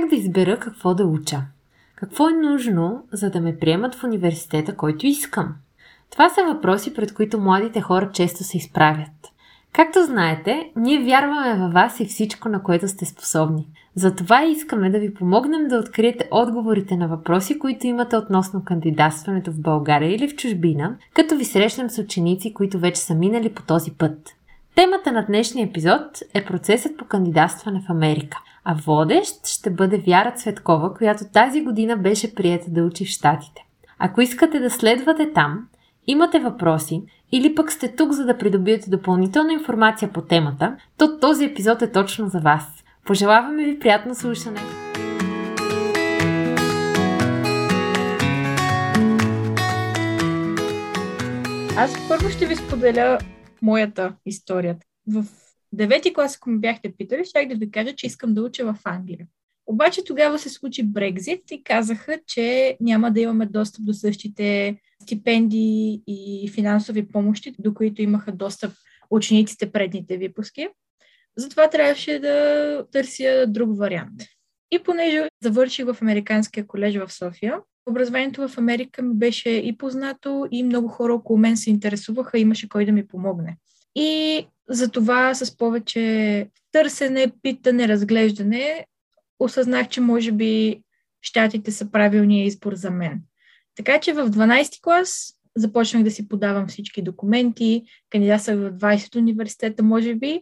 Как да избера какво да уча? Какво е нужно, за да ме приемат в университета, който искам? Това са въпроси, пред които младите хора често се изправят. Както знаете, ние вярваме във вас и всичко, на което сте способни. Затова искаме да ви помогнем да откриете отговорите на въпроси, които имате относно кандидатстването в България или в чужбина, като ви срещнем с ученици, които вече са минали по този път. Темата на днешния епизод е процесът по кандидатстване в Америка, а водещ ще бъде Вяра Цветкова, която тази година беше приета да учи в Штатите. Ако искате да следвате там, имате въпроси или пък сте тук за да придобиете допълнителна информация по темата, то този епизод е точно за вас. Пожелаваме ви приятно слушане! Аз първо ще ви споделя моята история. В девети клас, ако ме бяхте питали, щях да ви кажа, че искам да уча в Англия. Обаче тогава се случи Брекзит и казаха, че няма да имаме достъп до същите стипендии и финансови помощи, до които имаха достъп учениците предните випуски. Затова трябваше да търся друг вариант. И понеже завърших в Американския колеж в София, образованието в Америка ми беше и познато, и много хора около мен се интересуваха, имаше кой да ми помогне. И за това с повече търсене, питане, разглеждане, осъзнах, че може би щатите са правилният избор за мен. Така че в 12 клас започнах да си подавам всички документи, кандидатствах в 20 университета, може би,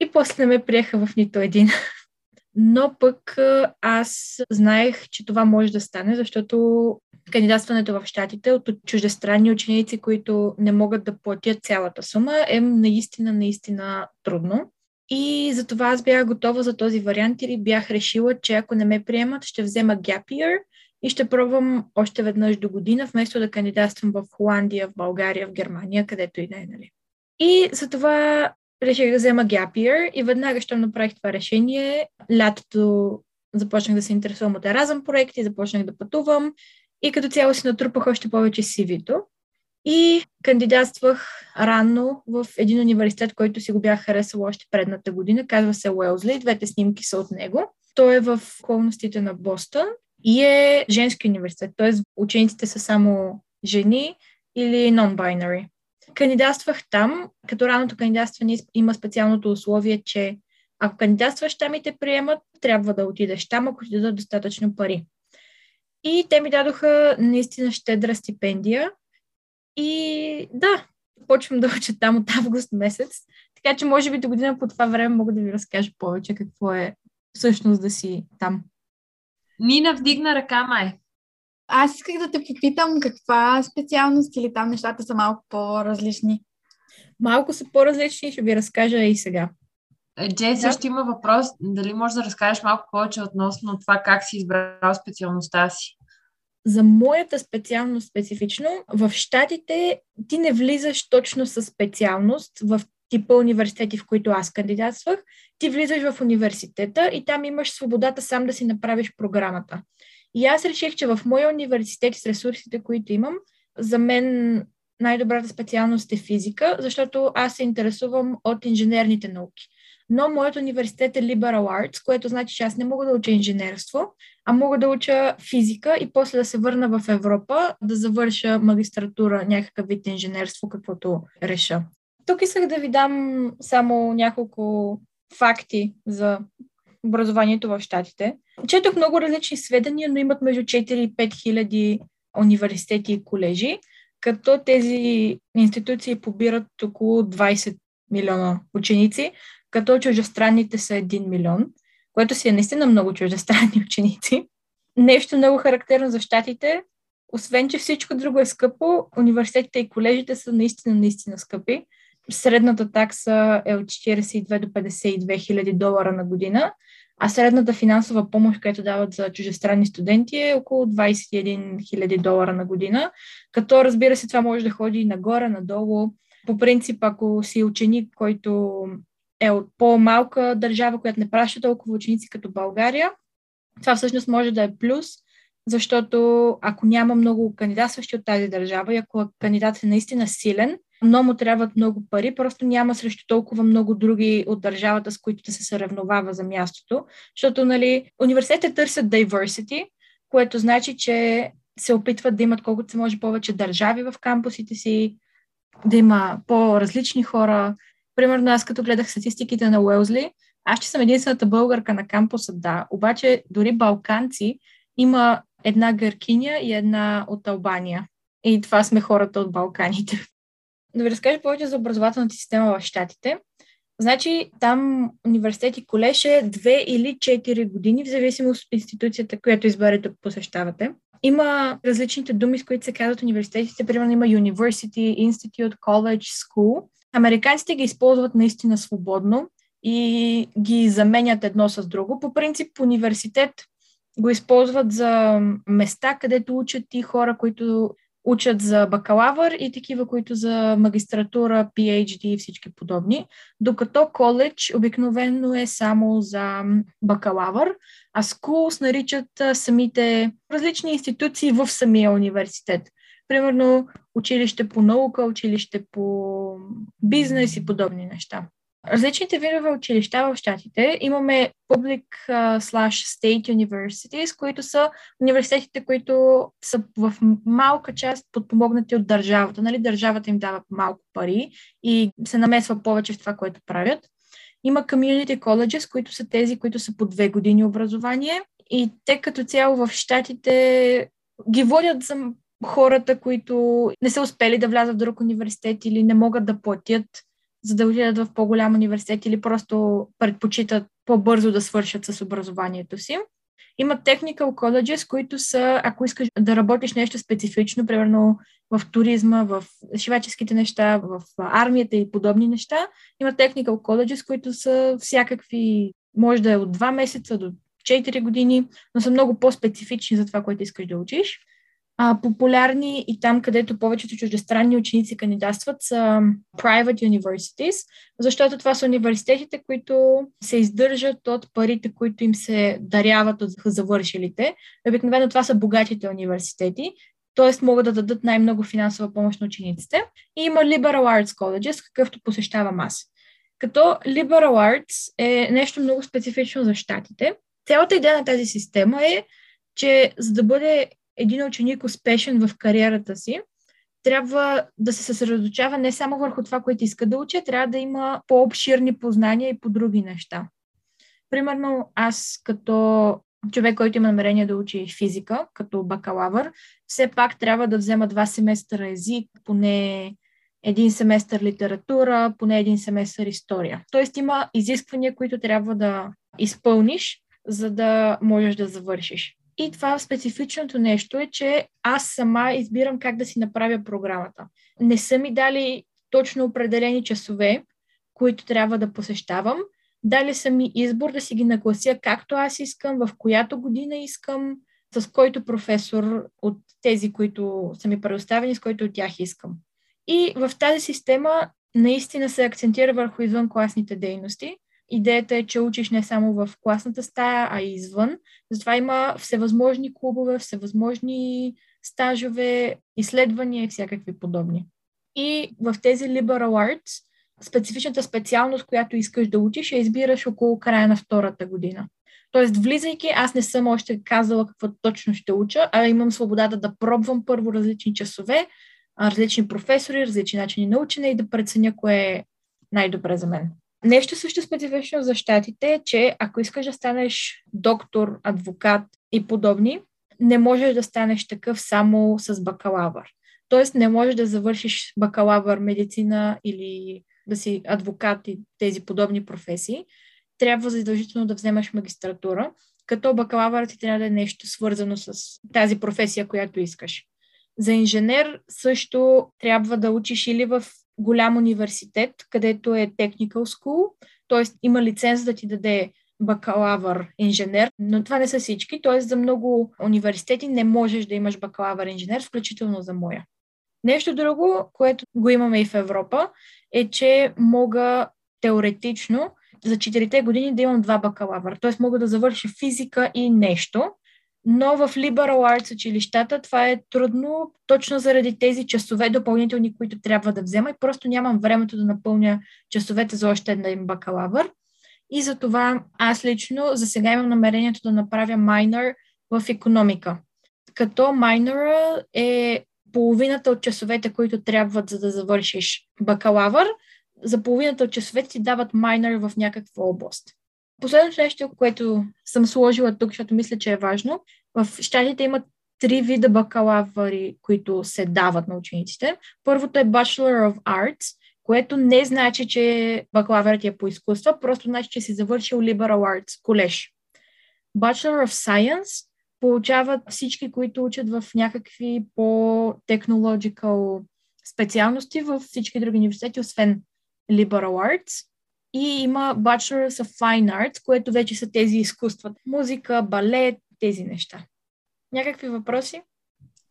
и после не ме приеха в нито един. Но пък аз знаех, че това може да стане, защото кандидатстването в щатите от чуждестранни ученици, които не могат да платят цялата сума, е наистина, наистина трудно. И затова аз бях готова за този вариант или бях решила, че ако не ме приемат, ще взема gap year и ще пробвам още веднъж до година, вместо да кандидатствам в Холандия, в България, в Германия, където и да е, нали. И затова реших да взема gap year и веднага, щом направих това решение, лятото започнах да се интересувам от Еразъм проекти, започнах да пътувам и като цяло си натрупах още повече CV-то. И кандидатствах рано в един университет, който си го бях харесала още предната година. Казва се Уелзли. Двете снимки са от него. Той е в околностите на Бостън и е женски университет, т.е. учениците са само жени или non-binary. Кандидатствах там, като раното кандидатстване има специалното условие, че ако кандидатстваш там и те приемат, трябва да отидеш там, ако ти дадат достатъчно пари. И те ми дадоха наистина щедра стипендия. И да, почвам да уча там от август месец. Така че може би до година по това време мога да ви разкажа повече какво е всъщност да си там. Нина вдигна ръка, май. Аз исках да те попитам каква специалност или там нещата са малко по-различни. Малко са по-различни, ще ви разкажа и сега. Джей също да. има въпрос, дали можеш да разкажеш малко повече относно това как си избрал специалността си? За моята специалност специфично, в щатите ти не влизаш точно с специалност в типа университети, в които аз кандидатствах. Ти влизаш в университета и там имаш свободата сам да си направиш програмата. И аз реших, че в моя университет с ресурсите, които имам, за мен най-добрата специалност е физика, защото аз се интересувам от инженерните науки. Но моят университет е Liberal Arts, което значи, че аз не мога да уча инженерство, а мога да уча физика и после да се върна в Европа, да завърша магистратура, някакъв вид инженерство, каквото реша. Тук исках да ви дам само няколко факти за образованието в Штатите. Четох много различни сведения, но имат между 4 и 5 хиляди университети и колежи, като тези институции побират около 20 милиона ученици, като чуждестранните са 1 милион, което си е наистина много чуждестранни ученици. Нещо много характерно за щатите, освен че всичко друго е скъпо, университетите и колежите са наистина, наистина скъпи. Средната такса е от 42 до 52 хиляди долара на година, а средната финансова помощ, която дават за чужестранни студенти е около 21 000 долара на година, като разбира се това може да ходи нагоре, надолу. По принцип, ако си ученик, който е от по-малка държава, която не праща толкова ученици като България, това всъщност може да е плюс защото ако няма много кандидатстващи от тази държава и ако кандидатът е наистина силен, но му трябват много пари, просто няма срещу толкова много други от държавата, с които да се съревновава за мястото, защото нали, университетите търсят diversity, което значи, че се опитват да имат колкото се може повече държави в кампусите си, да има по-различни хора. Примерно аз като гледах статистиките на Уелзли, аз ще съм единствената българка на кампуса, да. Обаче дори балканци има една гъркиня и една от Албания. И това сме хората от Балканите. Да ви разкажа повече за образователната система в Штатите. Значи там университет и колеж е 2 или 4 години, в зависимост от институцията, която изберете да посещавате. Има различните думи, с които се казват университетите. Примерно има University, Institute, College, School. Американците ги използват наистина свободно и ги заменят едно с друго. По принцип, университет го използват за места, където учат и хора, които учат за бакалавър и такива, които за магистратура, PhD и всички подобни, докато коледж обикновено е само за бакалавър, а schools наричат самите различни институции в самия университет. Примерно училище по наука, училище по бизнес и подобни неща различните видове училища в Штатите имаме Public slash State Universities, които са университетите, които са в малка част подпомогнати от държавата. Нали? Държавата им дава малко пари и се намесва повече в това, което правят. Има Community Colleges, които са тези, които са по две години образование и те като цяло в Штатите ги водят за хората, които не са успели да влязат в друг университет или не могат да платят за да отидат в по-голям университет или просто предпочитат по-бързо да свършат с образованието си. Има technical colleges, които са, ако искаш да работиш нещо специфично, примерно в туризма, в шиваческите неща, в армията и подобни неща, има technical colleges, които са всякакви, може да е от 2 месеца до 4 години, но са много по-специфични за това, което искаш да учиш а, популярни и там, където повечето чуждестранни ученици кандидатстват са private universities, защото това са университетите, които се издържат от парите, които им се даряват от завършилите. Обикновено това са богатите университети, т.е. могат да дадат най-много финансова помощ на учениците. И има Liberal Arts Colleges, какъвто посещавам аз. Като Liberal Arts е нещо много специфично за щатите. Цялата идея на тази система е, че за да бъде един ученик успешен в кариерата си, трябва да се съсредоточава не само върху това, което иска да учи, трябва да има по-обширни познания и по други неща. Примерно, аз като човек, който има намерение да учи физика, като бакалавър, все пак трябва да взема два семестъра език, поне един семестър литература, поне един семестър история. Тоест има изисквания, които трябва да изпълниш, за да можеш да завършиш. И това специфичното нещо е, че аз сама избирам как да си направя програмата. Не са ми дали точно определени часове, които трябва да посещавам. Дали са ми избор да си ги наглася както аз искам, в която година искам, с който професор от тези, които са ми предоставени, с който от тях искам. И в тази система наистина се акцентира върху извънкласните дейности, Идеята е, че учиш не само в класната стая, а и извън. Затова има всевъзможни клубове, всевъзможни стажове, изследвания и всякакви подобни. И в тези liberal arts, специфичната специалност, която искаш да учиш, я избираш около края на втората година. Тоест, влизайки, аз не съм още казала какво точно ще уча, а имам свободата да пробвам първо различни часове, различни професори, различни начини на учене и да преценя кое е най-добре за мен. Нещо също специфично за щатите е, че ако искаш да станеш доктор, адвокат и подобни, не можеш да станеш такъв само с бакалавър. Тоест не можеш да завършиш бакалавър медицина или да си адвокат и тези подобни професии. Трябва задължително да вземаш магистратура, като бакалавърът ти трябва да е нещо свързано с тази професия, която искаш. За инженер също трябва да учиш или в голям университет, където е Technical School, т.е. има лиценз да ти даде бакалавър инженер, но това не са всички, т.е. за много университети не можеш да имаш бакалавър инженер, включително за моя. Нещо друго, което го имаме и в Европа, е, че мога теоретично за 4 години да имам два бакалавър. Т.е. мога да завърша физика и нещо. Но в Liberal Arts училищата това е трудно, точно заради тези часове допълнителни, които трябва да взема и просто нямам времето да напълня часовете за още един бакалавър. И затова аз лично за сега имам намерението да направя майнер в економика. Като майнера е половината от часовете, които трябват за да завършиш бакалавър, за половината от часовете ти дават майнер в някаква област. Последното нещо, което съм сложила тук, защото мисля, че е важно, в щатите имат три вида бакалаври, които се дават на учениците. Първото е Bachelor of Arts, което не значи, че бакалавърът е по изкуства, просто значи, че си завършил Liberal Arts колеж. Bachelor of Science получават всички, които учат в някакви по-технологикал специалности в всички други университети, освен Liberal Arts. И има Bachelor of Fine Arts, което вече са тези изкуства. Музика, балет, тези неща. Някакви въпроси?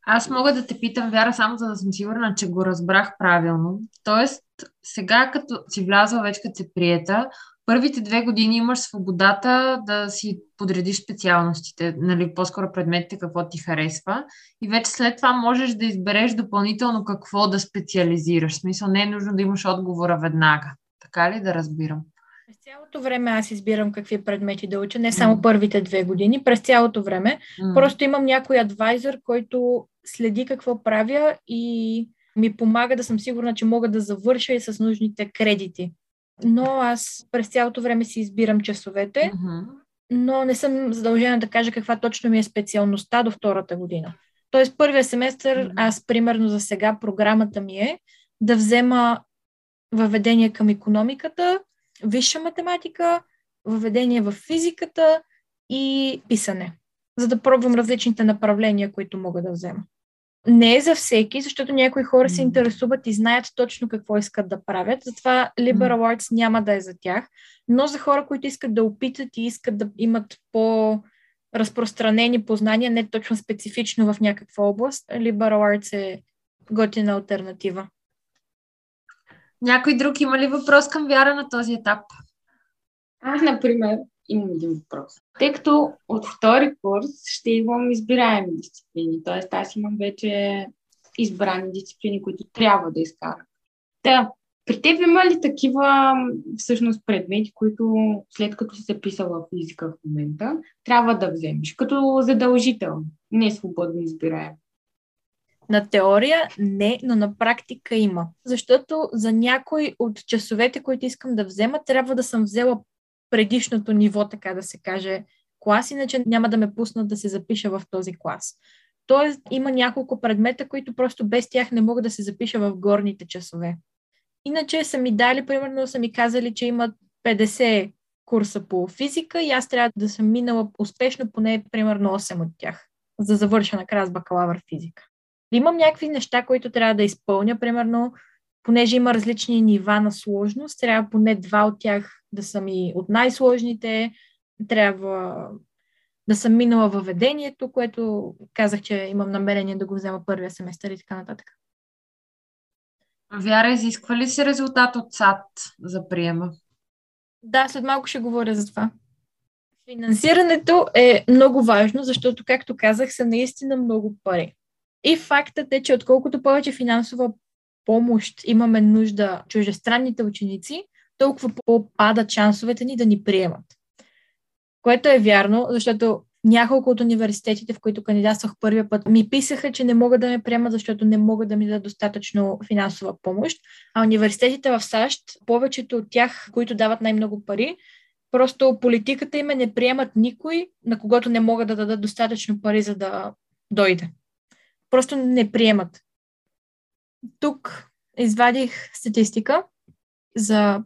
Аз мога да те питам, Вяра, само за да съм сигурна, че го разбрах правилно. Тоест, сега като си влязла вече като се приета, първите две години имаш свободата да си подредиш специалностите, нали, по-скоро предметите, какво ти харесва. И вече след това можеш да избереш допълнително какво да специализираш. В смисъл, не е нужно да имаш отговора веднага. Така ли да разбирам? През цялото време аз избирам какви предмети да уча, не само първите две години, през цялото време. Mm. Просто имам някой адвайзър, който следи какво правя и ми помага да съм сигурна, че мога да завърша и с нужните кредити. Но аз през цялото време си избирам часовете, mm-hmm. но не съм задължена да кажа каква точно ми е специалността до втората година. Тоест, първия семестър, mm-hmm. аз примерно за сега програмата ми е да взема въведение към економиката, висша математика, въведение в физиката и писане, за да пробвам различните направления, които мога да взема. Не е за всеки, защото някои хора се интересуват и знаят точно какво искат да правят. Затова Liberal Arts няма да е за тях. Но за хора, които искат да опитат и искат да имат по разпространени познания, не точно специфично в някаква област, Liberal Arts е готина альтернатива. Някой друг има ли въпрос към Вяра на този етап? Аз, например, имам един въпрос. Тъй като от втори курс ще имам избираеми дисциплини, т.е. аз имам вече избрани дисциплини, които трябва да изкарам. Да, при теб има ли такива всъщност предмети, които след като си записала физика в момента, трябва да вземеш като задължително, не свободно избираем? На теория не, но на практика има. Защото за някой от часовете, които искам да взема, трябва да съм взела предишното ниво, така да се каже, клас, иначе няма да ме пуснат да се запиша в този клас. Тоест има няколко предмета, които просто без тях не мога да се запиша в горните часове. Иначе са ми дали, примерно са ми казали, че имат 50 курса по физика и аз трябва да съм минала успешно поне примерно 8 от тях, за завърша накрая бакалавър физика. Имам някакви неща, които трябва да изпълня, примерно, понеже има различни нива на сложност, трябва поне два от тях да са ми от най-сложните, трябва да съм минала въведението, което казах, че имам намерение да го взема първия семестър и така нататък. Вяра, изисква ли се резултат от САД за приема? Да, след малко ще говоря за това. Финансирането е много важно, защото, както казах, са наистина много пари. И фактът е, че отколкото повече финансова помощ имаме нужда чужестранните ученици, толкова по-падат шансовете ни да ни приемат. Което е вярно, защото няколко от университетите, в които кандидатствах първия път, ми писаха, че не могат да ме приемат, защото не могат да ми дадат достатъчно финансова помощ. А университетите в САЩ, повечето от тях, които дават най-много пари, просто политиката им е не приемат никой, на когото не могат да дадат достатъчно пари, за да дойде просто не приемат. Тук извадих статистика за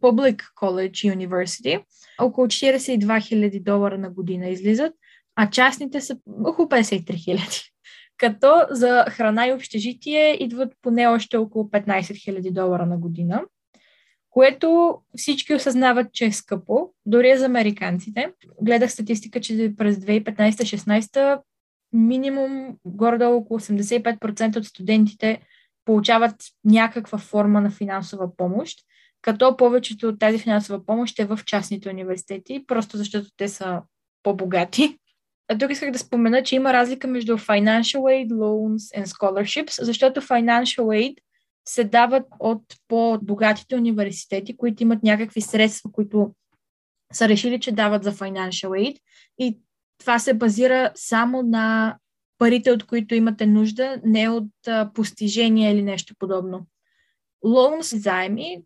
Public College University. Около 42 000 долара на година излизат, а частните са около 53 000. Като за храна и общежитие идват поне още около 15 000 долара на година, което всички осъзнават, че е скъпо, дори за американците. Гледах статистика, че през 2015-16 минимум горе-долу около 85% от студентите получават някаква форма на финансова помощ, като повечето от тази финансова помощ е в частните университети, просто защото те са по-богати. А тук исках да спомена, че има разлика между financial aid, loans and scholarships, защото financial aid се дават от по-богатите университети, които имат някакви средства, които са решили, че дават за financial aid и това се базира само на парите, от които имате нужда, не от постижения или нещо подобно. Loans заеми,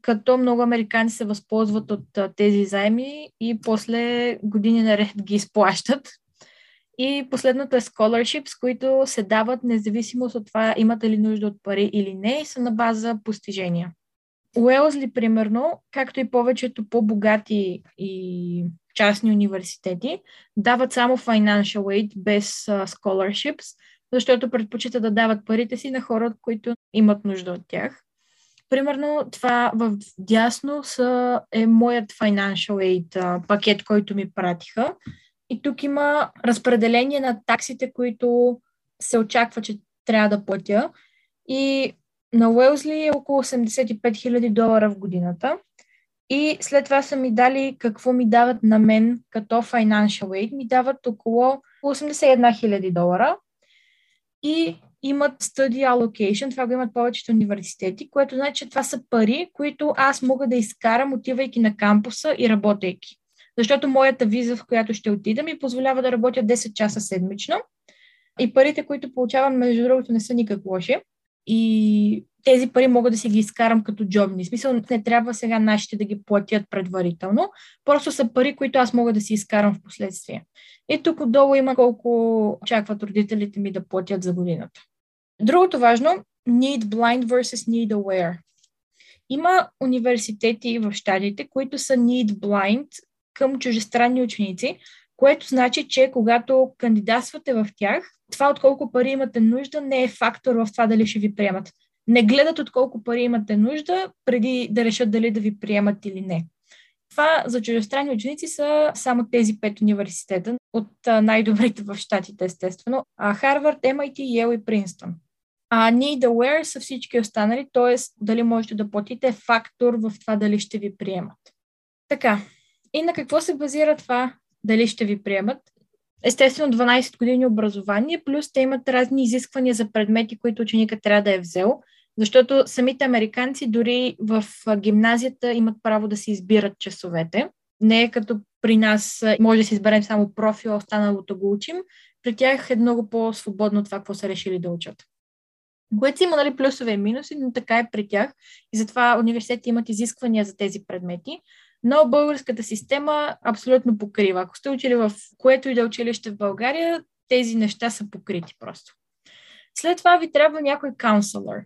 като много американци се възползват от тези заеми и после години наред ги изплащат. И последното е scholarships, които се дават независимо от това имате ли нужда от пари или не и са на база постижения. Уелзли, примерно, както и повечето по-богати и частни университети, дават само financial aid без uh, scholarships, защото предпочитат да дават парите си на хора, които имат нужда от тях. Примерно това в дясно са, е моят financial aid uh, пакет, който ми пратиха. И тук има разпределение на таксите, които се очаква, че трябва да платя. И на Уелзли е около 85 000 долара в годината. И след това са ми дали какво ми дават на мен като financial aid. Ми дават около 81 000 долара. И имат study allocation, това го имат повечето университети, което значи, че това са пари, които аз мога да изкарам, отивайки на кампуса и работейки. Защото моята виза, в която ще отида, ми позволява да работя 10 часа седмично. И парите, които получавам, между другото, не са никак лоши. И тези пари мога да си ги изкарам като джобни. В смисъл, не трябва сега нашите да ги платят предварително. Просто са пари, които аз мога да си изкарам в последствие. И тук отдолу има колко очакват родителите ми да платят за годината. Другото важно, need blind versus need aware. Има университети в щатите, които са need blind към чужестранни ученици, което значи, че когато кандидатствате в тях, това от колко пари имате нужда не е фактор в това дали ще ви приемат. Не гледат от колко пари имате нужда, преди да решат дали да ви приемат или не. Това за чужестранни ученици са само тези пет университета от най-добрите в щатите, естествено. Харвард, MIT, Yale и Принстън. А Need Aware са всички останали, т.е. дали можете да платите е фактор в това дали ще ви приемат. Така, и на какво се базира това дали ще ви приемат? Естествено, 12 години образование, плюс те имат разни изисквания за предмети, които ученика трябва да е взел, защото самите американци дори в гимназията имат право да си избират часовете. Не е като при нас може да си изберем само профил, останалото го учим. При тях е много по-свободно това, какво са решили да учат. Което си има нали, плюсове и минуси, но така е при тях. И затова университетите имат изисквания за тези предмети но българската система абсолютно покрива. Ако сте учили в което и да е училище в България, тези неща са покрити просто. След това ви трябва някой каунселър.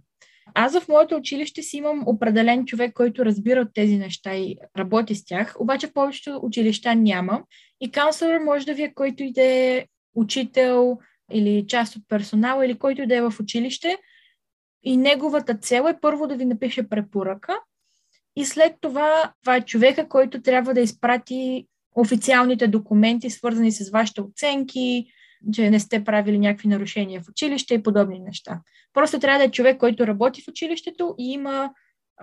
Аз в моето училище си имам определен човек, който разбира от тези неща и работи с тях, обаче повечето училища няма. И каунселър може да ви е който и да е учител или част от персонала или който и да е в училище. И неговата цел е първо да ви напише препоръка, и след това, това е човека, който трябва да изпрати официалните документи, свързани с вашите оценки, че не сте правили някакви нарушения в училище и подобни неща. Просто трябва да е човек, който работи в училището и има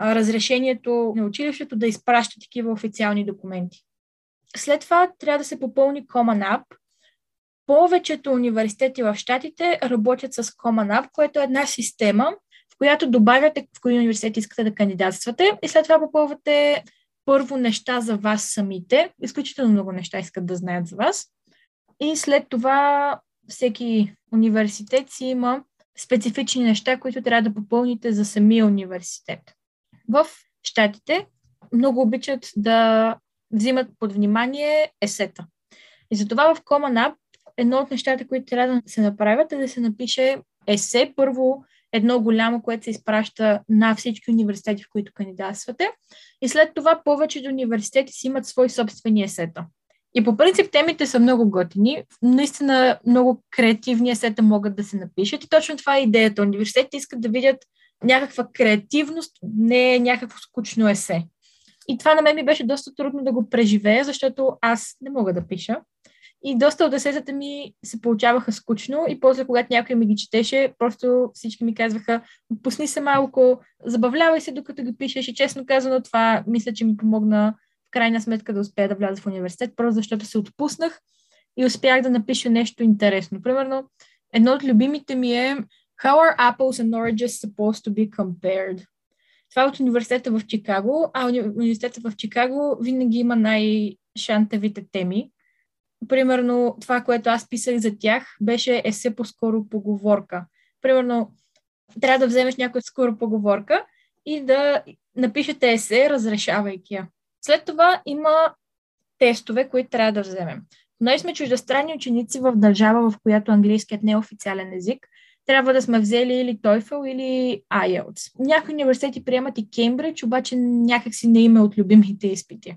разрешението на училището да изпраща такива официални документи. След това трябва да се попълни Common App. Повечето университети в Штатите работят с Common App, което е една система, която добавяте в кои университет искате да кандидатствате и след това попълвате първо неща за вас самите. Изключително много неща искат да знаят за вас. И след това всеки университет си има специфични неща, които трябва да попълните за самия университет. В щатите много обичат да взимат под внимание есета. И затова в Common App едно от нещата, които трябва да се направят е да се напише есе първо едно голямо, което се изпраща на всички университети, в които кандидатствате. И след това повечето университети си имат свои собствени есета. И по принцип темите са много готини. Наистина много креативни есета могат да се напишат. И точно това е идеята. Университетите искат да видят някаква креативност, не някакво скучно есе. И това на мен ми беше доста трудно да го преживея, защото аз не мога да пиша. И доста от есетата ми се получаваха скучно и после, когато някой ми ги четеше, просто всички ми казваха, пусни се малко, забавлявай се докато ги пишеш и честно казано това мисля, че ми помогна в крайна сметка да успея да вляза в университет, просто защото се отпуснах и успях да напиша нещо интересно. Примерно, едно от любимите ми е How are apples and oranges supposed to be compared? Това е от университета в Чикаго, а университета в Чикаго винаги има най-шантавите теми. Примерно, това, което аз писах за тях, беше есе по-скоро поговорка. Примерно, трябва да вземеш някоя скоро поговорка и да напишете есе, разрешавайки я. След това има тестове, които трябва да вземем. Ние сме чуждестранни ученици в държава, в която английският не е официален език. Трябва да сме взели или TOEFL, или IELTS. Някои университети приемат и Кембридж, обаче някакси не има от любимите изпити.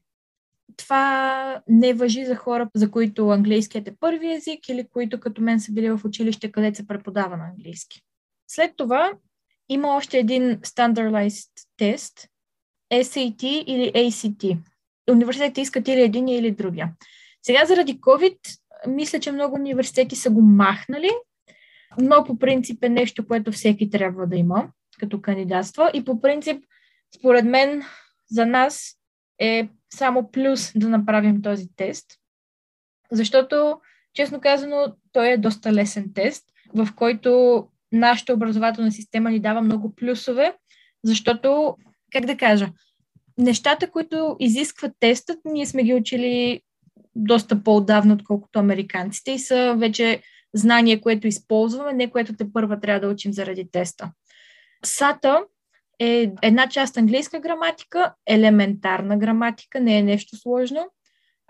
Това не въжи за хора, за които английският е първи език или които като мен са били в училище, където се преподава на английски. След това има още един standardized тест, SAT или ACT. Университетите искат или един или другия. Сега заради COVID, мисля, че много университети са го махнали, но по принцип е нещо, което всеки трябва да има като кандидатства и по принцип, според мен, за нас е само плюс да направим този тест, защото, честно казано, той е доста лесен тест, в който нашата образователна система ни дава много плюсове, защото, как да кажа, нещата, които изискват тестът, ние сме ги учили доста по-давно, отколкото американците и са вече знание, което използваме, не което те първа трябва да учим заради теста. САТА е една част английска граматика, елементарна граматика, не е нещо сложно.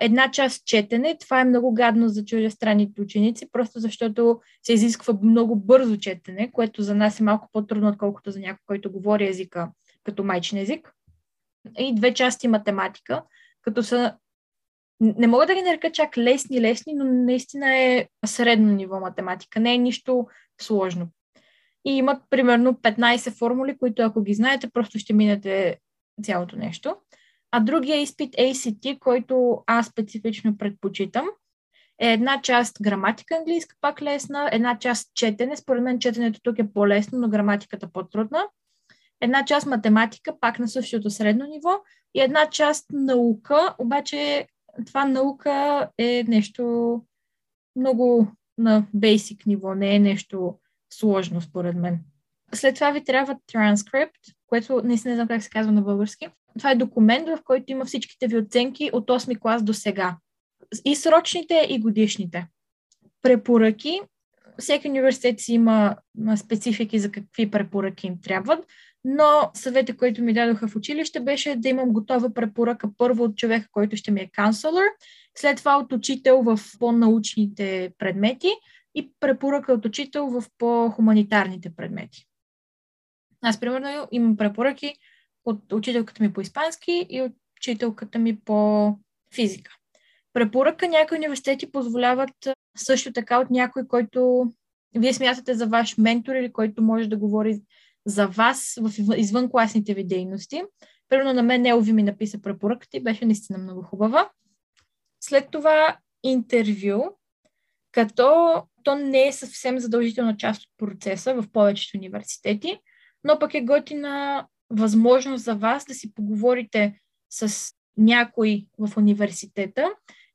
Една част четене, това е много гадно за чуждестранните ученици, просто защото се изисква много бързо четене, което за нас е малко по-трудно, отколкото за някой, който говори езика като майчин език. И две части математика, като са не мога да ги нарека чак лесни, лесни, но наистина е средно ниво математика. Не е нищо сложно. И имат примерно 15 формули, които ако ги знаете, просто ще минете цялото нещо. А другия изпит ACT, който аз специфично предпочитам, е една част граматика английска, пак лесна, една част четене. Според мен четенето тук е по-лесно, но граматиката по-трудна. Една част математика, пак на същото средно ниво. И една част наука, обаче това наука е нещо много на basic ниво, не е нещо сложно, според мен. След това ви трябва транскрипт, което наистина не знам как се казва на български. Това е документ, в който има всичките ви оценки от 8 клас до сега. И срочните, и годишните. Препоръки. Всеки университет си има специфики за какви препоръки им трябват, но съвета, който ми дадоха в училище, беше да имам готова препоръка първо от човека, който ще ми е канцлер, след това от учител в по-научните предмети и препоръка от учител в по-хуманитарните предмети. Аз, примерно, имам препоръки от учителката ми по испански и от учителката ми по физика. Препоръка някои университети позволяват също така от някой, който вие смятате за ваш ментор или който може да говори за вас в извънкласните ви дейности. Примерно на мен Елви ми написа препоръката и беше наистина много хубава. След това интервю, като то не е съвсем задължителна част от процеса в повечето университети, но пък е готина възможност за вас да си поговорите с някой в университета.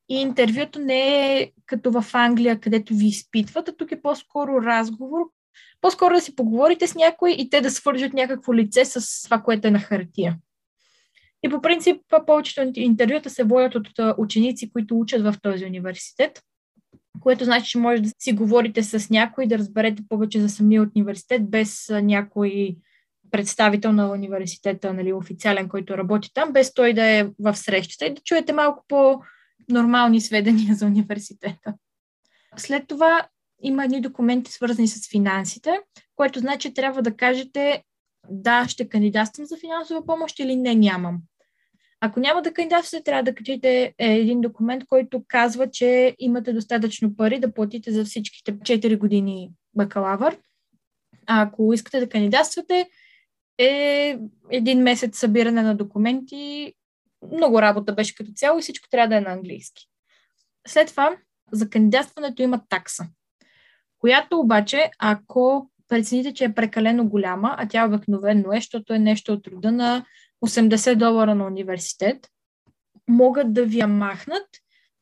И интервюто не е като в Англия, където ви изпитват, а тук е по-скоро разговор, по-скоро да си поговорите с някой и те да свържат някакво лице с това, което е на хартия. И по принцип, повечето интервюта се водят от ученици, които учат в този университет, което значи, че може да си говорите с някой, да разберете повече за самия университет, без някой представител на университета, нали, официален, който работи там, без той да е в срещата и да чуете малко по-нормални сведения за университета. След това има едни документи, свързани с финансите, което значи, трябва да кажете да, ще кандидатствам за финансова помощ или не, нямам. Ако няма да кандидатствате, трябва да качите е, един документ, който казва, че имате достатъчно пари да платите за всичките 4 години бакалавър. А ако искате да кандидатствате, е един месец събиране на документи. Много работа беше като цяло и всичко трябва да е на английски. След това за кандидатстването има такса която обаче, ако прецените, че е прекалено голяма, а тя обикновено е, защото е нещо от рода на 80 долара на университет, могат да ви я махнат,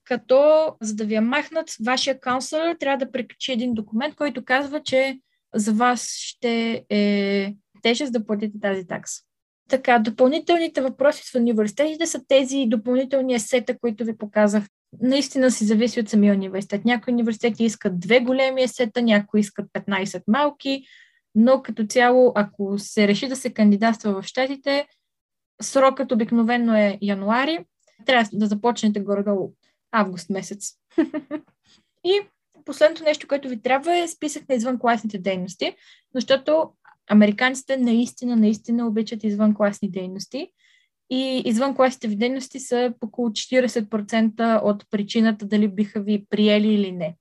като за да ви я махнат, вашия каунсълър трябва да приключи един документ, който казва, че за вас ще е тежест да платите тази такса. Така, допълнителните въпроси в университетите са тези допълнителни есета, които ви показах. Наистина си зависи от самия университет. Някои университети искат две големи есета, някои искат 15 малки, но като цяло, ако се реши да се кандидатства в щатите, срокът обикновено е януари, трябва да започнете горе-долу август месец. И последното нещо, което ви трябва е списък на извънкласните дейности, защото американците наистина, наистина обичат извънкласни дейности. И извънкласните ви дейности са около 40% от причината дали биха ви приели или не.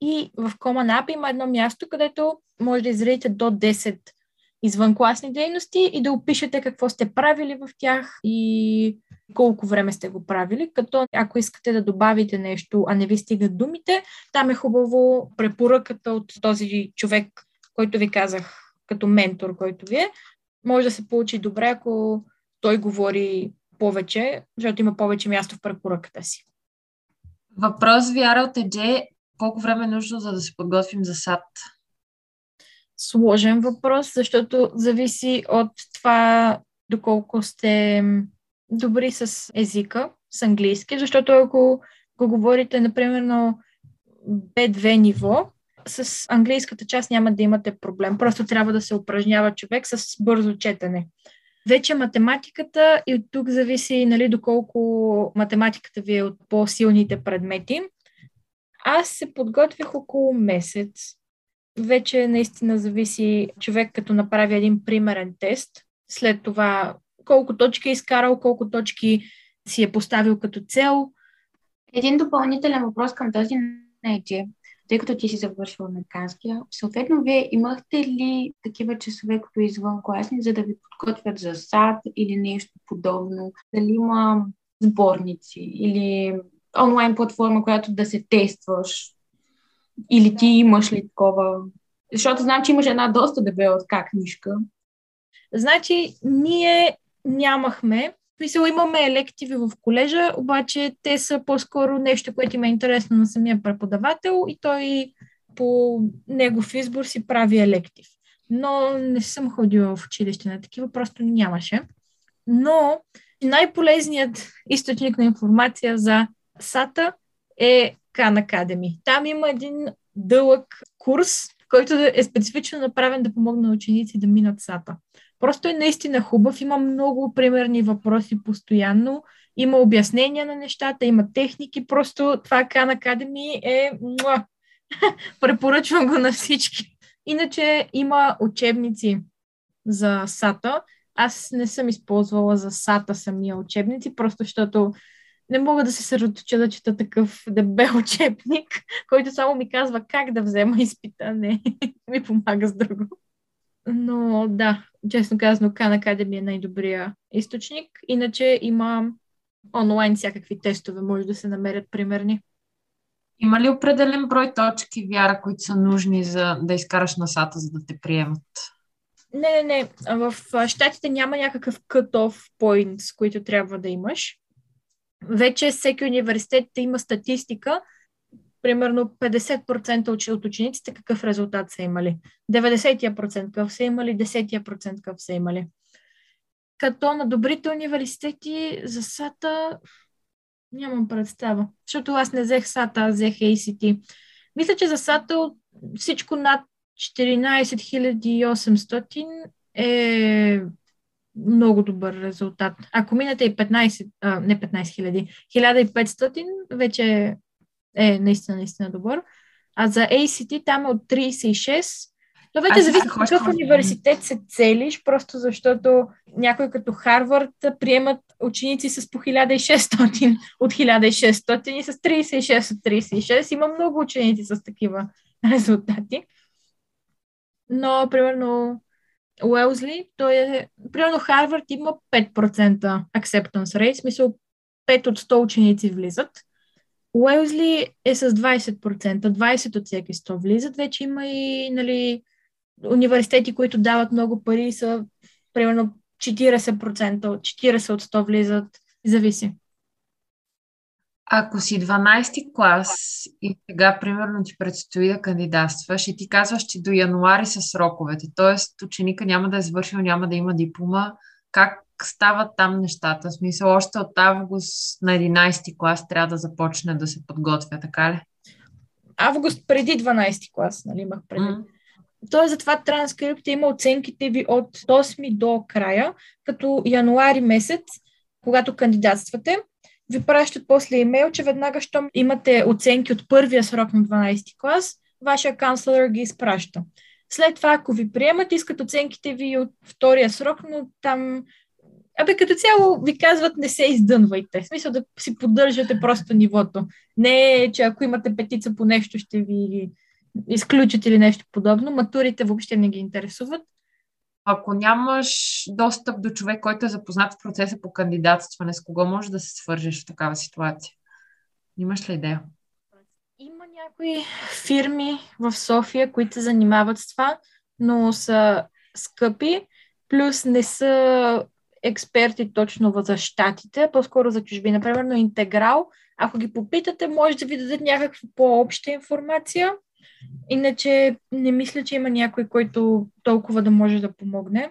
И в Common App има едно място, където може да изредите до 10 извънкласни дейности и да опишете какво сте правили в тях и колко време сте го правили, като ако искате да добавите нещо, а не ви стигат думите, там е хубаво препоръката от този човек, който ви казах като ментор, който ви е. Може да се получи добре, ако той говори повече, защото има повече място в препоръката си. Въпрос Вяра от Едже. Колко време е нужно, за да се подготвим за САД? Сложен въпрос, защото зависи от това доколко сте добри с езика, с английски, защото ако го говорите, например, на B2 ниво, с английската част няма да имате проблем. Просто трябва да се упражнява човек с бързо четене. Вече математиката и от тук зависи нали, доколко математиката ви е от по-силните предмети. Аз се подготвих около месец. Вече наистина зависи човек като направи един примерен тест. След това колко точки е изкарал, колко точки си е поставил като цел. Един допълнителен въпрос към този не тъй като ти си завършил американския, съответно вие имахте ли такива часове като извън класни, за да ви подготвят за сад или нещо подобно? Дали има сборници или онлайн платформа, която да се тестваш? Или ти имаш ли такова? Защото знам, че имаш една доста дебела така книжка. Значи, ние нямахме. Мисля, имаме елективи в колежа, обаче те са по-скоро нещо, което има е интересно на самия преподавател и той по негов избор си прави електив. Но не съм ходила в училище на такива, просто нямаше. Но най-полезният източник на информация за САТА е Khan Academy. Там има един дълъг курс, който е специфично направен да помогне на ученици да минат САТА. Просто е наистина хубав, има много примерни въпроси постоянно, има обяснения на нещата, има техники, просто това Khan Academy е... Препоръчвам го на всички. Иначе има учебници за САТА. Аз не съм използвала за САТА самия учебници, просто защото не мога да се съсредоточа да чета такъв дебел учебник, който само ми казва как да взема изпита, не ми помага с друго. Но да, честно казано, Khan Academy е най-добрия източник. Иначе има онлайн всякакви тестове, може да се намерят примерни. Има ли определен брой точки, Вяра, които са нужни за да изкараш насата, за да те приемат? Не, не, не. В щатите няма някакъв cut-off point, които трябва да имаш. Вече всеки университет има статистика примерно 50% от учениците какъв резултат са имали. 90% какъв са имали, 10% какъв са имали. Като на добрите университети за САТА нямам представа, защото аз не взех САТА, аз взех ACT. Мисля, че за САТА всичко над 14 800 е много добър резултат. Ако минете и 15, а, не 15 хиляди, 1500, вече е наистина, наистина добър. А за ACT там е от 36. То вече зависи какъв университет се целиш, просто защото някой като Харвард приемат ученици с по 1600 от 1600 и с 36 от 36. Има много ученици с такива резултати. Но, примерно, Уелзли, той е... Примерно Харвард има 5% acceptance rate, смисъл 5 от 100 ученици влизат. Уелзли е с 20%, 20 от всеки 100 влизат. Вече има и нали, университети, които дават много пари, са примерно 40%, 40 от 100 влизат. Зависи. Ако си 12 клас и сега, примерно, ти предстои да кандидатстваш и ти казваш, че до януари са сроковете, т.е. ученика няма да е завършил, няма да има диплома, как стават там нещата? В смисъл, още от август на 11 клас трябва да започне да се подготвя, така ли? Август преди 12 клас, нали имах преди. Mm. Тоест, затова транскрипт има оценките ви от 8 до края, като януари месец, когато кандидатствате, ви пращат после имейл, че веднага, щом имате оценки от първия срок на 12 клас, вашия канцлер ги изпраща. След това, ако ви приемат, искат оценките ви от втория срок, но там Абе, като цяло ви казват, не се издънвайте. В смисъл да си поддържате просто нивото. Не, че ако имате петица по нещо, ще ви изключат или нещо подобно. Матурите въобще не ги интересуват. Ако нямаш достъп до човек, който е запознат в процеса по кандидатстване, с кого може да се свържеш в такава ситуация? Имаш ли идея? Има някои фирми в София, които занимават с това, но са скъпи, плюс не са експерти точно за щатите, по-скоро за чужби. Например, на Интеграл, ако ги попитате, може да ви дадат някаква по-обща информация. Иначе не мисля, че има някой, който толкова да може да помогне.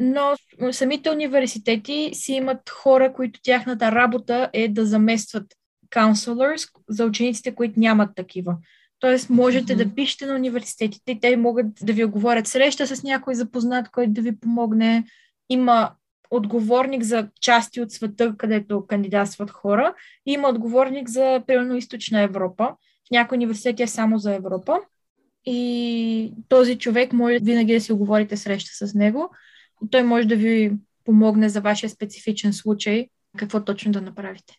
Но самите университети си имат хора, които тяхната работа е да заместват counselors за учениците, които нямат такива. Тоест, можете mm-hmm. да пишете на университетите и те могат да ви оговорят среща с някой запознат, който да ви помогне. Има отговорник за части от света, където кандидатстват хора, и има отговорник за, примерно, източна Европа. В някои университети е само за Европа. И този човек може винаги да си оговорите среща с него. И той може да ви помогне за вашия специфичен случай, какво точно да направите.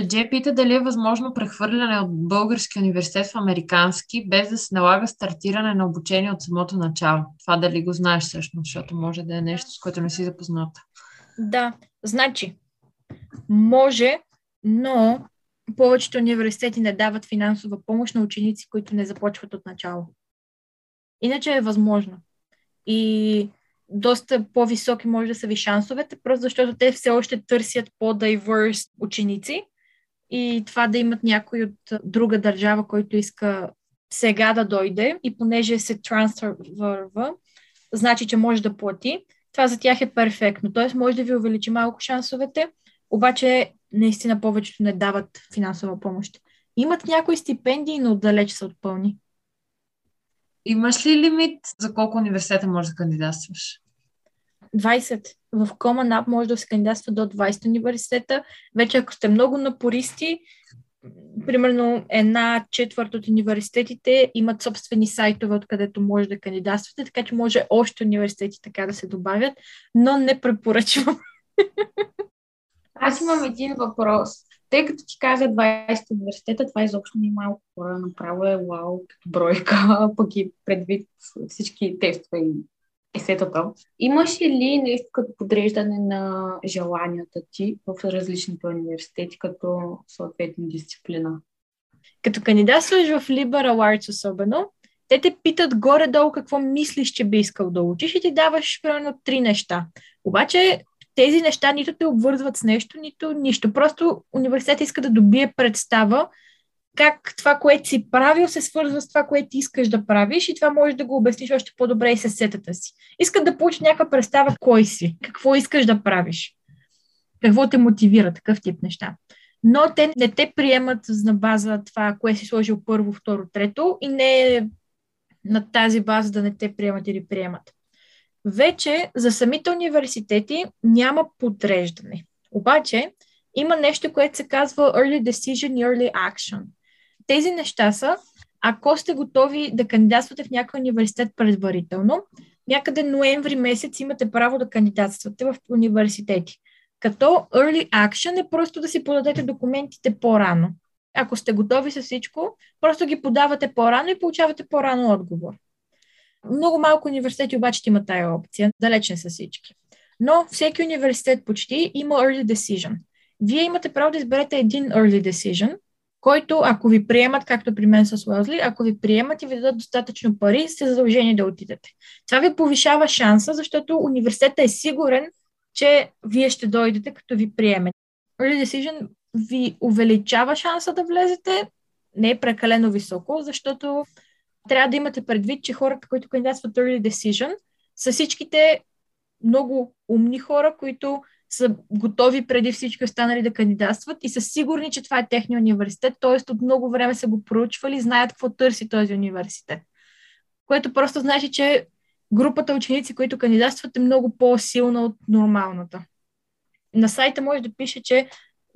Дже пита дали е възможно прехвърляне от български университет в американски, без да се налага стартиране на обучение от самото начало. Това дали го знаеш всъщност, защото може да е нещо, с което не си запозната. Да, значи, може, но повечето университети не дават финансова помощ на ученици, които не започват от начало. Иначе е възможно. И доста по-високи може да са ви шансовете, просто защото те все още търсят по-дайверс ученици и това да имат някой от друга държава, който иска сега да дойде и понеже се трансферва, значи, че може да плати. Това за тях е перфектно. Т.е. може да ви увеличи малко шансовете, обаче наистина повечето не дават финансова помощ. Имат някои стипендии, но далеч са от пълни. Имаш ли лимит за колко университета можеш да кандидатстваш? 20. В Common App може да се кандидатства до 20 университета. Вече ако сте много напористи, примерно една четвърт от университетите имат собствени сайтове, откъдето може да кандидатствате, така че може още университети така да се добавят, но не препоръчвам. Аз имам един въпрос. Тъй като ти каза 20 университета, това изобщо не е малко хора, направо е вау като бройка, пък и предвид всички тестове и есетата. Имаш ли нещо като подреждане на желанията ти в различните университети като съответна дисциплина? Като кандидатстваш в Liberal Arts особено, те те питат горе-долу какво мислиш, че би искал да учиш и ти даваш примерно три неща. Обаче тези неща нито те обвързват с нещо, нито нищо. Просто университет иска да добие представа как това, което си правил, се свързва с това, което искаш да правиш и това можеш да го обясниш още по-добре и с сетата си. Искат да получиш някаква представа кой си, какво искаш да правиш, какво те мотивира, такъв тип неща. Но те не те приемат на база това, кое си сложил първо, второ, трето и не е на тази база да не те приемат или приемат. Вече за самите университети няма подреждане. Обаче има нещо, което се казва Early Decision и Early Action – тези неща са, ако сте готови да кандидатствате в някой университет предварително, някъде ноември месец имате право да кандидатствате в университети. Като early action е просто да си подадете документите по-рано. Ако сте готови с всичко, просто ги подавате по-рано и получавате по-рано отговор. Много малко университети обаче има тая опция, далеч не са всички. Но всеки университет почти има early decision. Вие имате право да изберете един early decision, който, ако ви приемат, както при мен с Уелзли, ако ви приемат и ви дадат достатъчно пари, сте задължени да отидете. Това ви повишава шанса, защото университетът е сигурен, че вие ще дойдете, като ви приеме. Early Decision ви увеличава шанса да влезете, не е прекалено високо, защото трябва да имате предвид, че хората, които кандидатстват Early Decision, са всичките много умни хора, които са готови преди всички останали да кандидатстват и са сигурни, че това е техния университет, т.е. от много време са го проучвали, знаят какво търси този университет. Което просто значи, че групата ученици, които кандидатстват е много по-силна от нормалната. На сайта може да пише, че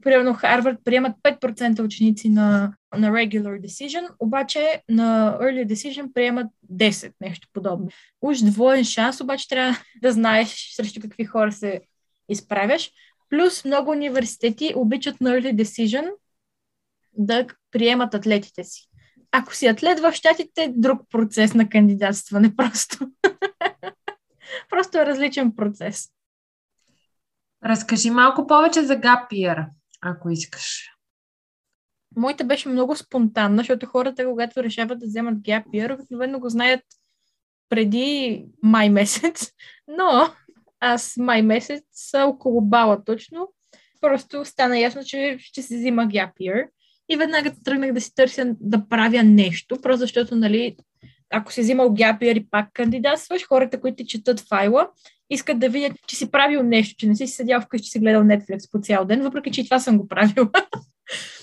примерно Харвард приемат 5% ученици на, на regular decision, обаче на early decision приемат 10, нещо подобно. Уж двоен шанс, обаче трябва да знаеш срещу какви хора се изправяш. Плюс много университети обичат на early decision да приемат атлетите си. Ако си атлет в щатите, друг процес на кандидатстване просто. просто е различен процес. Разкажи малко повече за Gap ако искаш. Моята беше много спонтанна, защото хората, когато решават да вземат Gap Year, обикновено го знаят преди май месец, но аз май месец около бала точно, просто стана ясно, че ще се взима Gap Year и веднага тръгнах да си търся да правя нещо, просто защото, нали, ако си взимал Gap Year и пак кандидатстваш, хората, които четат файла, искат да видят, че си правил нещо, че не си седял вкъщи, че си гледал Netflix по цял ден, въпреки че и това съм го правила.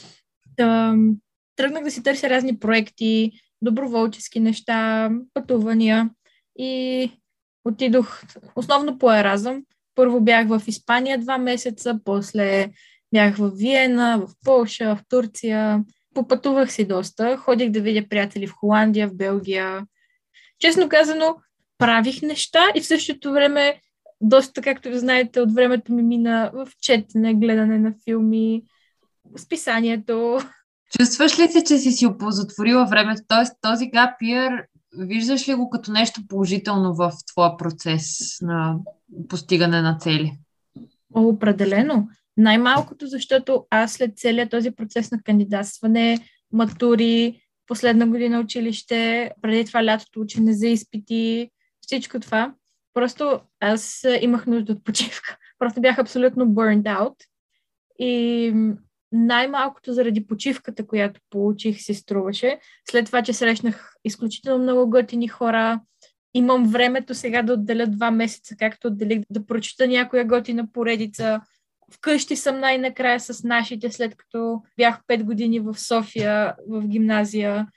тръгнах да си търся разни проекти, доброволчески неща, пътувания и отидох основно по Еразъм. Първо бях в Испания два месеца, после бях в Виена, в Полша, в Турция. Попътувах си доста. Ходих да видя приятели в Холандия, в Белгия. Честно казано, правих неща и в същото време доста, както ви знаете, от времето ми мина в четене, гледане на филми, списанието. Чувстваш ли се, че си си оползотворила времето? Тоест този гапиер, виждаш ли го като нещо положително в твоя процес на постигане на цели? Определено. Най-малкото, защото аз след целият този процес на кандидатстване, матури, последна година училище, преди това лятото учене за изпити, всичко това, просто аз имах нужда от почивка. Просто бях абсолютно burned out. И най-малкото заради почивката, която получих, си струваше. След това, че срещнах изключително много готини хора, имам времето сега да отделя два месеца, както отделих да прочета някоя готина поредица. Вкъщи съм най-накрая с нашите, след като бях 5 години в София, в гимназия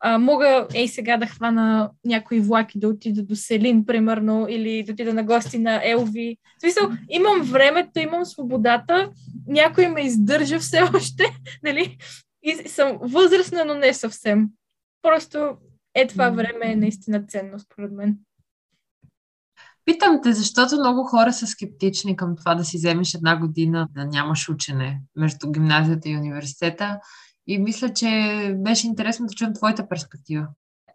а, мога ей сега да хвана някои влаки да отида до Селин, примерно, или да отида на гости на Елви. В смисъл, имам времето, имам свободата, някой ме издържа все още, нали? И съм възрастна, но не съвсем. Просто е това време е наистина ценно, според мен. Питам те, защото много хора са скептични към това да си вземеш една година, да нямаш учене между гимназията и университета. И мисля, че беше интересно да чуем твоята перспектива.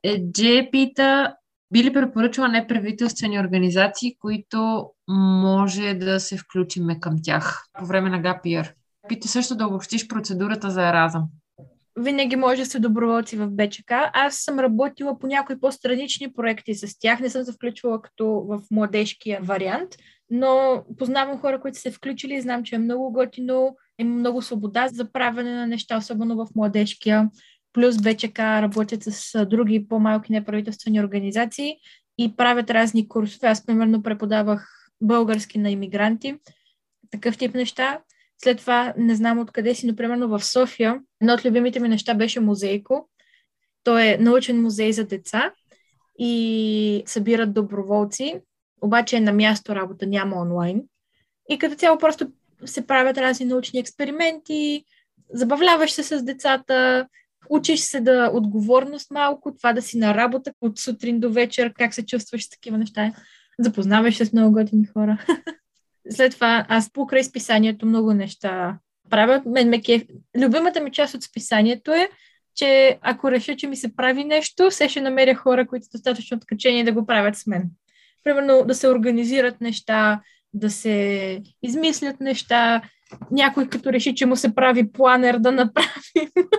Е, Дже пита, би ли препоръчала неправителствени организации, които може да се включиме към тях по време на ГАПИР? Пита също да обобщиш процедурата за Еразъм. Винаги може да се доброволци в БЧК. Аз съм работила по някои по-странични проекти с тях. Не съм се включвала като в младежкия вариант, но познавам хора, които се включили и знам, че е много готино има много свобода за правене на неща, особено в младежкия. Плюс БЧК работят с други по-малки неправителствени организации и правят разни курсове. Аз, примерно, преподавах български на иммигранти, такъв тип неща. След това не знам откъде си, но примерно в София едно от любимите ми неща беше музейко. Той е научен музей за деца и събират доброволци, обаче е на място работа, няма онлайн. И като цяло просто се правят разни научни експерименти, забавляваш се с децата, учиш се да отговорност малко, това да си на работа от сутрин до вечер, как се чувстваш с такива неща. Запознаваш се с много готини хора. След това аз покрай списанието много неща правя. Мен ме кеф... Любимата ми част от списанието е, че ако реша, че ми се прави нещо, все ще намеря хора, които са достатъчно откачени да го правят с мен. Примерно да се организират неща, да се измислят неща, някой като реши, че му се прави планер да направим.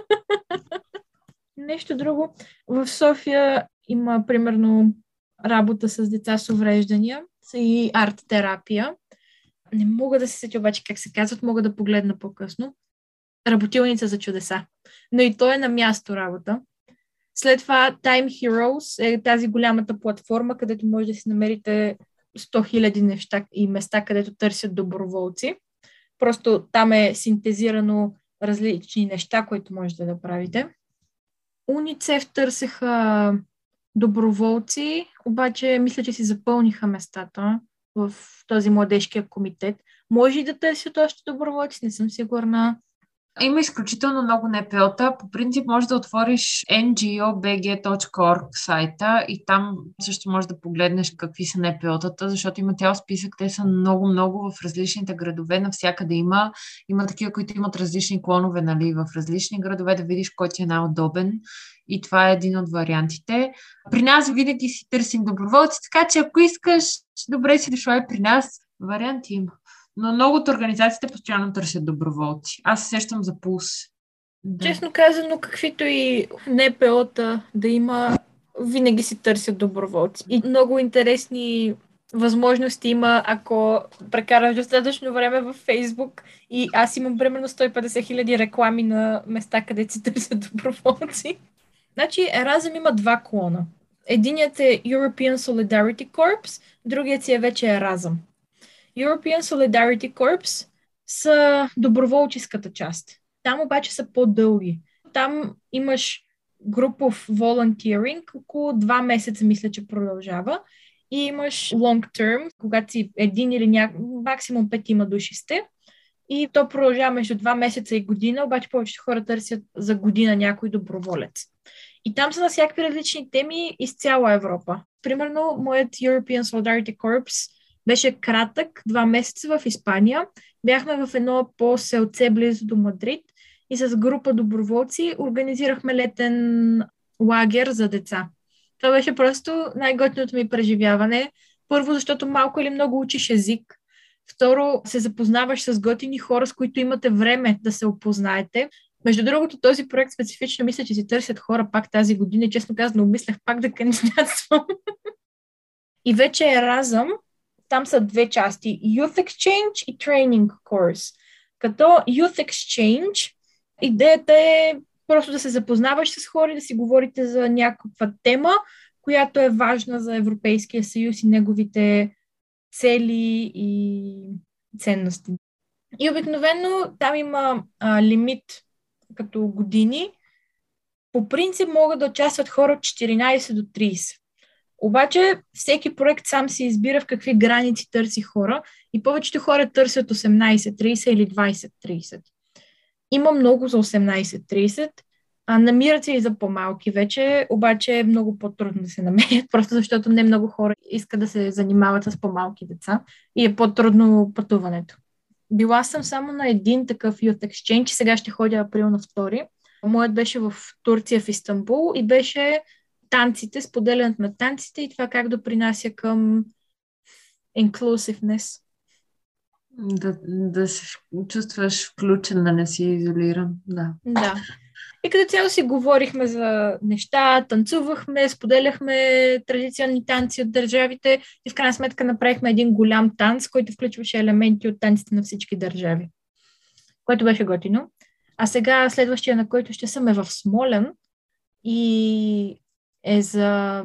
Нещо друго. В София има примерно работа с деца с увреждания и арт-терапия. Не мога да се сетя обаче как се казват, мога да погледна по-късно. работилница за чудеса. Но и то е на място работа. След това Time Heroes е тази голямата платформа, където може да си намерите 100 000 неща и места, където търсят доброволци. Просто там е синтезирано различни неща, които можете да правите. Уницев търсеха доброволци, обаче мисля, че си запълниха местата в този младежкия комитет. Може и да търсят още доброволци, не съм сигурна. Има изключително много НПО-та. По принцип може да отвориш ngobg.org сайта и там също можеш да погледнеш какви са НПО-тата, защото има цял списък. Те са много-много в различните градове. Навсякъде има. Има такива, които имат различни клонове нали, в различни градове, да видиш кой ти е най-удобен. И това е един от вариантите. При нас винаги си търсим доброволци, така че ако искаш, добре си дошла и при нас. Варианти има. Но много от организациите постоянно търсят доброволци. Аз се сещам за пулс. Да. Честно казано, каквито и НПО-та да има, винаги си търсят доброволци. И много интересни възможности има, ако прекараш достатъчно време във Фейсбук и аз имам примерно 150 хиляди реклами на места, където си търсят доброволци. Значи Еразъм има два клона. Единият е European Solidarity Corps, другият си е вече Еразъм. European Solidarity Corps са доброволческата част. Там обаче са по-дълги. Там имаш групов volunteering, около два месеца мисля, че продължава. И имаш long term, когато си един или ня... максимум петима души сте. И то продължава между два месеца и година, обаче повечето хора търсят за година някой доброволец. И там са на всякакви различни теми из цяла Европа. Примерно, моят European Solidarity Corps беше кратък, два месеца в Испания. Бяхме в едно по-селце близо до Мадрид и с група доброволци организирахме летен лагер за деца. Това беше просто най-готиното ми преживяване. Първо, защото малко или много учиш език. Второ, се запознаваш с готини хора, с които имате време да се опознаете. Между другото, този проект специфично мисля, че си търсят хора пак тази година. Честно казано, обмислях пак да кандидатствам. И вече е разъм там са две части Youth Exchange и Training Course. Като Youth Exchange, идеята е просто да се запознаваш с хора да си говорите за някаква тема, която е важна за Европейския съюз и неговите цели и ценности. И обикновено там има а, лимит като години. По принцип могат да участват хора от 14 до 30. Обаче всеки проект сам се избира в какви граници търси хора и повечето хора търсят 18-30 или 20-30. Има много за 18-30, а намират се и за по-малки вече, обаче е много по-трудно да се намерят, просто защото не много хора искат да се занимават с по-малки деца и е по-трудно пътуването. Била съм само на един такъв Youth Exchange, сега ще ходя април на втори. Моят беше в Турция, в Истанбул и беше танците, споделянето на танците и това как допринася към inclusiveness. Да, да се чувстваш включен, да не си изолиран. Да. да. И като цяло си говорихме за неща, танцувахме, споделяхме традиционни танци от държавите и в крайна сметка направихме един голям танц, който включваше елементи от танците на всички държави, което беше готино. А сега следващия, на който ще съм е в Смолен и е за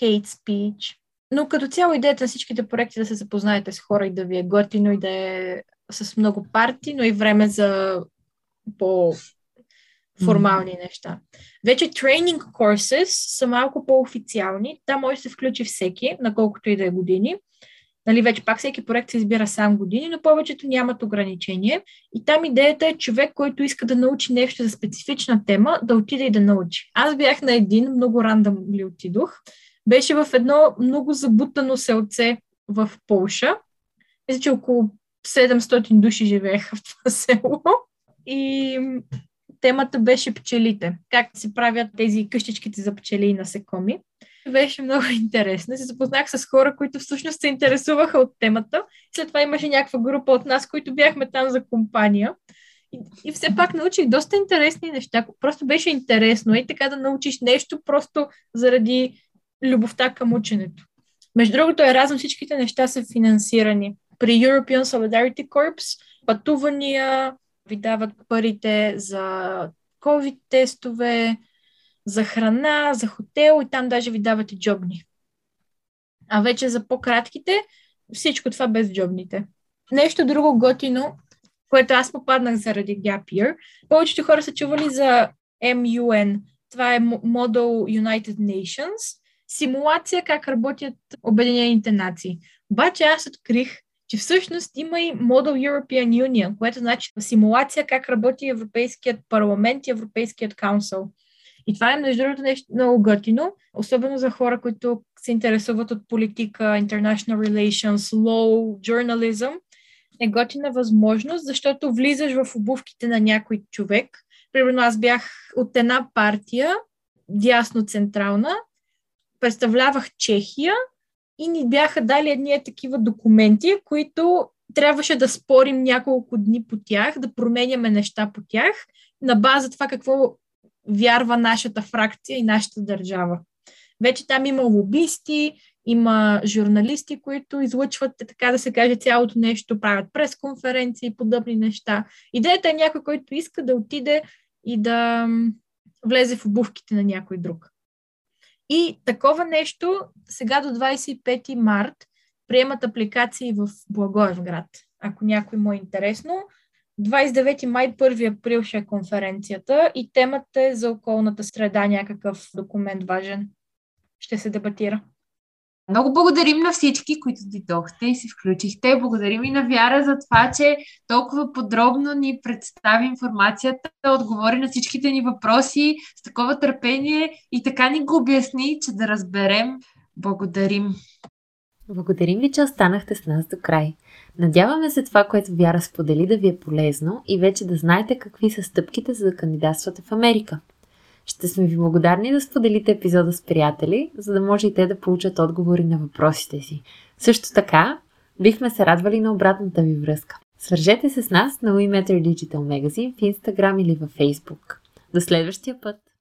hate speech. Но като цяло идеята на всичките проекти да се запознаете с хора и да ви е готино и да е с много парти, но и време за по формални mm-hmm. неща. Вече training courses са малко по-официални. Там може да се включи всеки, на колкото и да е години. Нали, вече пак всеки проект се избира сам години, но повечето нямат ограничение. И там идеята е човек, който иска да научи нещо за специфична тема, да отиде и да научи. Аз бях на един, много рандъм ли отидох. Беше в едно много забутано селце в Полша. Мисля, че около 700 души живееха в това село. И темата беше пчелите. Как се правят тези къщичките за пчели и насекоми. Беше много интересно. Се запознах с хора, които всъщност се интересуваха от темата. След това имаше някаква група от нас, които бяхме там за компания. И, и все пак научих доста интересни неща. Просто беше интересно и така да научиш нещо просто заради любовта към ученето. Между другото, е разум всичките неща са финансирани. При European Solidarity Corps пътувания, ви дават парите за COVID тестове, за храна, за хотел и там даже ви дават и джобни. А вече за по-кратките, всичко това без джобните. Нещо друго готино, което аз попаднах заради Gap Year. Повечето хора са чували за MUN. Това е Model United Nations. Симулация как работят Обединените нации. Обаче аз открих, че всъщност има и Model European Union, което значи симулация как работи Европейският парламент и Европейският каунсъл. И това е, между другото, нещо много готино, особено за хора, които се интересуват от политика, international relations, law, journalism. Е готина възможност, защото влизаш в обувките на някой човек. Примерно аз бях от една партия, дясно-централна, представлявах Чехия и ни бяха дали едни такива документи, които трябваше да спорим няколко дни по тях, да променяме неща по тях, на база това какво вярва нашата фракция и нашата държава. Вече там има лобисти, има журналисти, които излъчват, така да се каже, цялото нещо, правят пресконференции и подобни неща. Идеята е някой, който иска да отиде и да влезе в обувките на някой друг. И такова нещо сега до 25 март приемат апликации в Благоевград. Ако някой му е интересно, 29 май, 1 април ще е конференцията и темата е за околната среда, някакъв документ важен. Ще се дебатира. Много благодарим на всички, които дойдохте и се включихте. Благодарим и на Вяра за това, че толкова подробно ни представи информацията, отговори на всичките ни въпроси с такова търпение и така ни го обясни, че да разберем. Благодарим. Благодарим ви, че останахте с нас до край. Надяваме се това, което Вяра сподели да ви е полезно и вече да знаете какви са стъпките за да кандидатствате в Америка. Ще сме ви благодарни да споделите епизода с приятели, за да може и те да получат отговори на въпросите си. Също така, бихме се радвали на обратната ви връзка. Свържете се с нас на WeMatter Digital Magazine в Instagram или във Facebook. До следващия път!